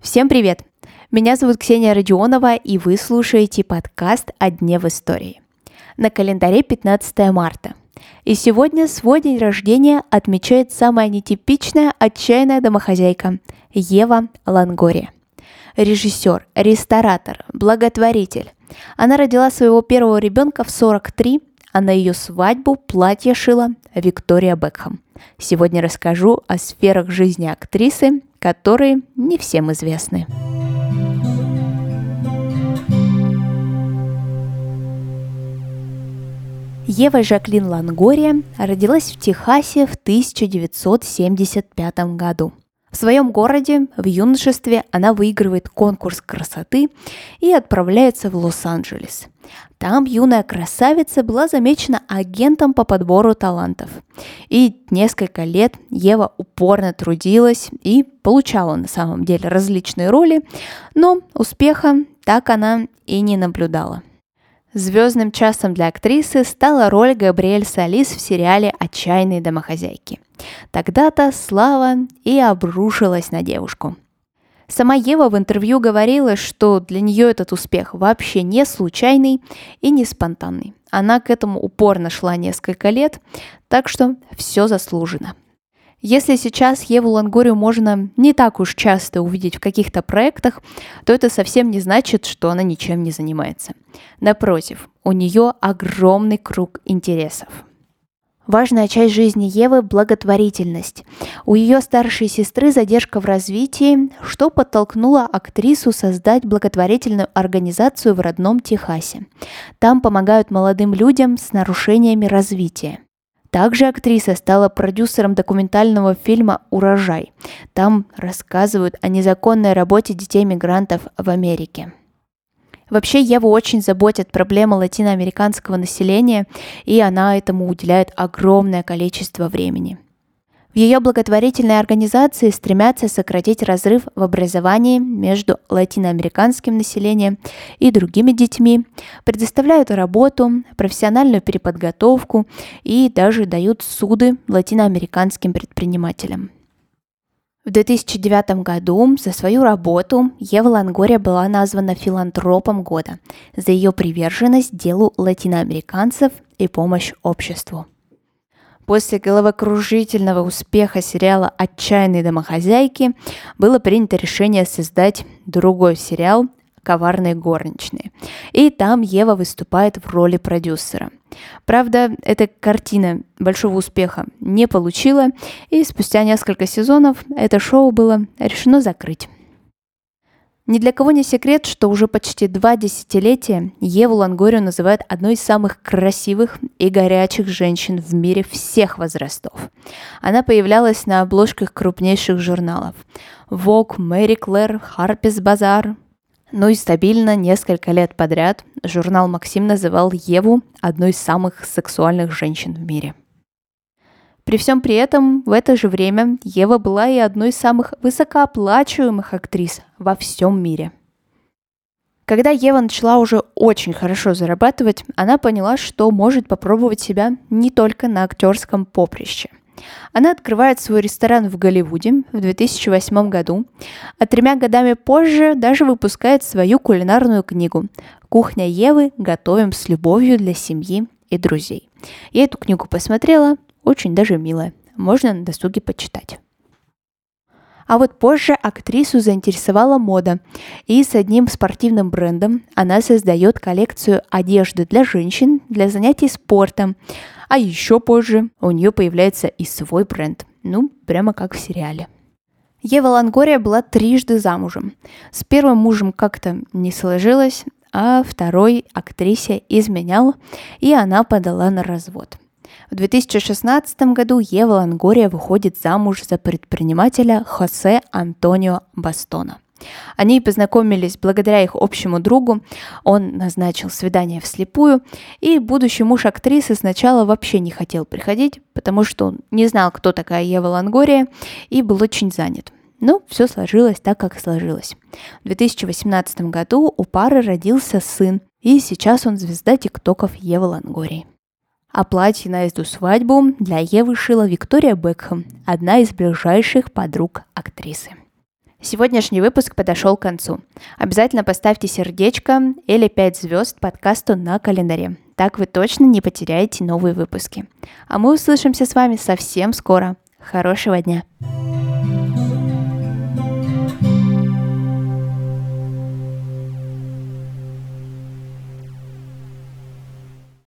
Всем привет! Меня зовут Ксения Родионова, и вы слушаете подкаст «О дне в истории». На календаре 15 марта. И сегодня свой день рождения отмечает самая нетипичная отчаянная домохозяйка – Ева Лангория. Режиссер, ресторатор, благотворитель. Она родила своего первого ребенка в 43, а на ее свадьбу платье шила Виктория Бекхэм. Сегодня расскажу о сферах жизни актрисы, которые не всем известны. Ева Жаклин Лангория родилась в Техасе в 1975 году. В своем городе в юношестве она выигрывает конкурс красоты и отправляется в Лос-Анджелес. Там юная красавица была замечена агентом по подбору талантов. И несколько лет Ева упорно трудилась и получала на самом деле различные роли, но успеха так она и не наблюдала. Звездным часом для актрисы стала роль Габриэль Салис в сериале «Отчаянные домохозяйки». Тогда-то слава и обрушилась на девушку. Сама Ева в интервью говорила, что для нее этот успех вообще не случайный и не спонтанный. Она к этому упорно шла несколько лет, так что все заслужено. Если сейчас Еву Лангорию можно не так уж часто увидеть в каких-то проектах, то это совсем не значит, что она ничем не занимается. Напротив, у нее огромный круг интересов. Важная часть жизни Евы – благотворительность. У ее старшей сестры задержка в развитии, что подтолкнуло актрису создать благотворительную организацию в родном Техасе. Там помогают молодым людям с нарушениями развития. Также актриса стала продюсером документального фильма «Урожай». Там рассказывают о незаконной работе детей-мигрантов в Америке. Вообще Еву очень заботят проблемы латиноамериканского населения, и она этому уделяет огромное количество времени – в ее благотворительной организации стремятся сократить разрыв в образовании между латиноамериканским населением и другими детьми, предоставляют работу, профессиональную переподготовку и даже дают суды латиноамериканским предпринимателям. В 2009 году за свою работу Ева Лангория была названа филантропом года за ее приверженность делу латиноамериканцев и помощь обществу. После головокружительного успеха сериала «Отчаянные домохозяйки» было принято решение создать другой сериал «Коварные горничные». И там Ева выступает в роли продюсера. Правда, эта картина большого успеха не получила, и спустя несколько сезонов это шоу было решено закрыть. Ни для кого не секрет, что уже почти два десятилетия Еву Лангорию называют одной из самых красивых и горячих женщин в мире всех возрастов. Она появлялась на обложках крупнейших журналов Vogue, Мэри Клэр, Harper's Bazaar. Ну и стабильно несколько лет подряд журнал «Максим» называл Еву одной из самых сексуальных женщин в мире – при всем при этом, в это же время Ева была и одной из самых высокооплачиваемых актрис во всем мире. Когда Ева начала уже очень хорошо зарабатывать, она поняла, что может попробовать себя не только на актерском поприще. Она открывает свой ресторан в Голливуде в 2008 году, а тремя годами позже даже выпускает свою кулинарную книгу «Кухня Евы. Готовим с любовью для семьи и друзей». Я эту книгу посмотрела, очень даже милая. Можно на досуге почитать. А вот позже актрису заинтересовала мода, и с одним спортивным брендом она создает коллекцию одежды для женщин для занятий спортом. А еще позже у нее появляется и свой бренд. Ну, прямо как в сериале. Ева Лангория была трижды замужем. С первым мужем как-то не сложилось, а второй актрисе изменял, и она подала на развод. В 2016 году Ева Лангория выходит замуж за предпринимателя Хосе Антонио Бастона. Они познакомились благодаря их общему другу. Он назначил свидание вслепую, и будущий муж актрисы сначала вообще не хотел приходить, потому что он не знал, кто такая Ева Лангория, и был очень занят. Но все сложилось так, как сложилось. В 2018 году у пары родился сын, и сейчас он звезда тиктоков Евы Лангории. А платье на эту свадьбу для Евы шила Виктория Бекхэм, одна из ближайших подруг актрисы. Сегодняшний выпуск подошел к концу. Обязательно поставьте сердечко или 5 звезд подкасту на календаре. Так вы точно не потеряете новые выпуски. А мы услышимся с вами совсем скоро. Хорошего дня!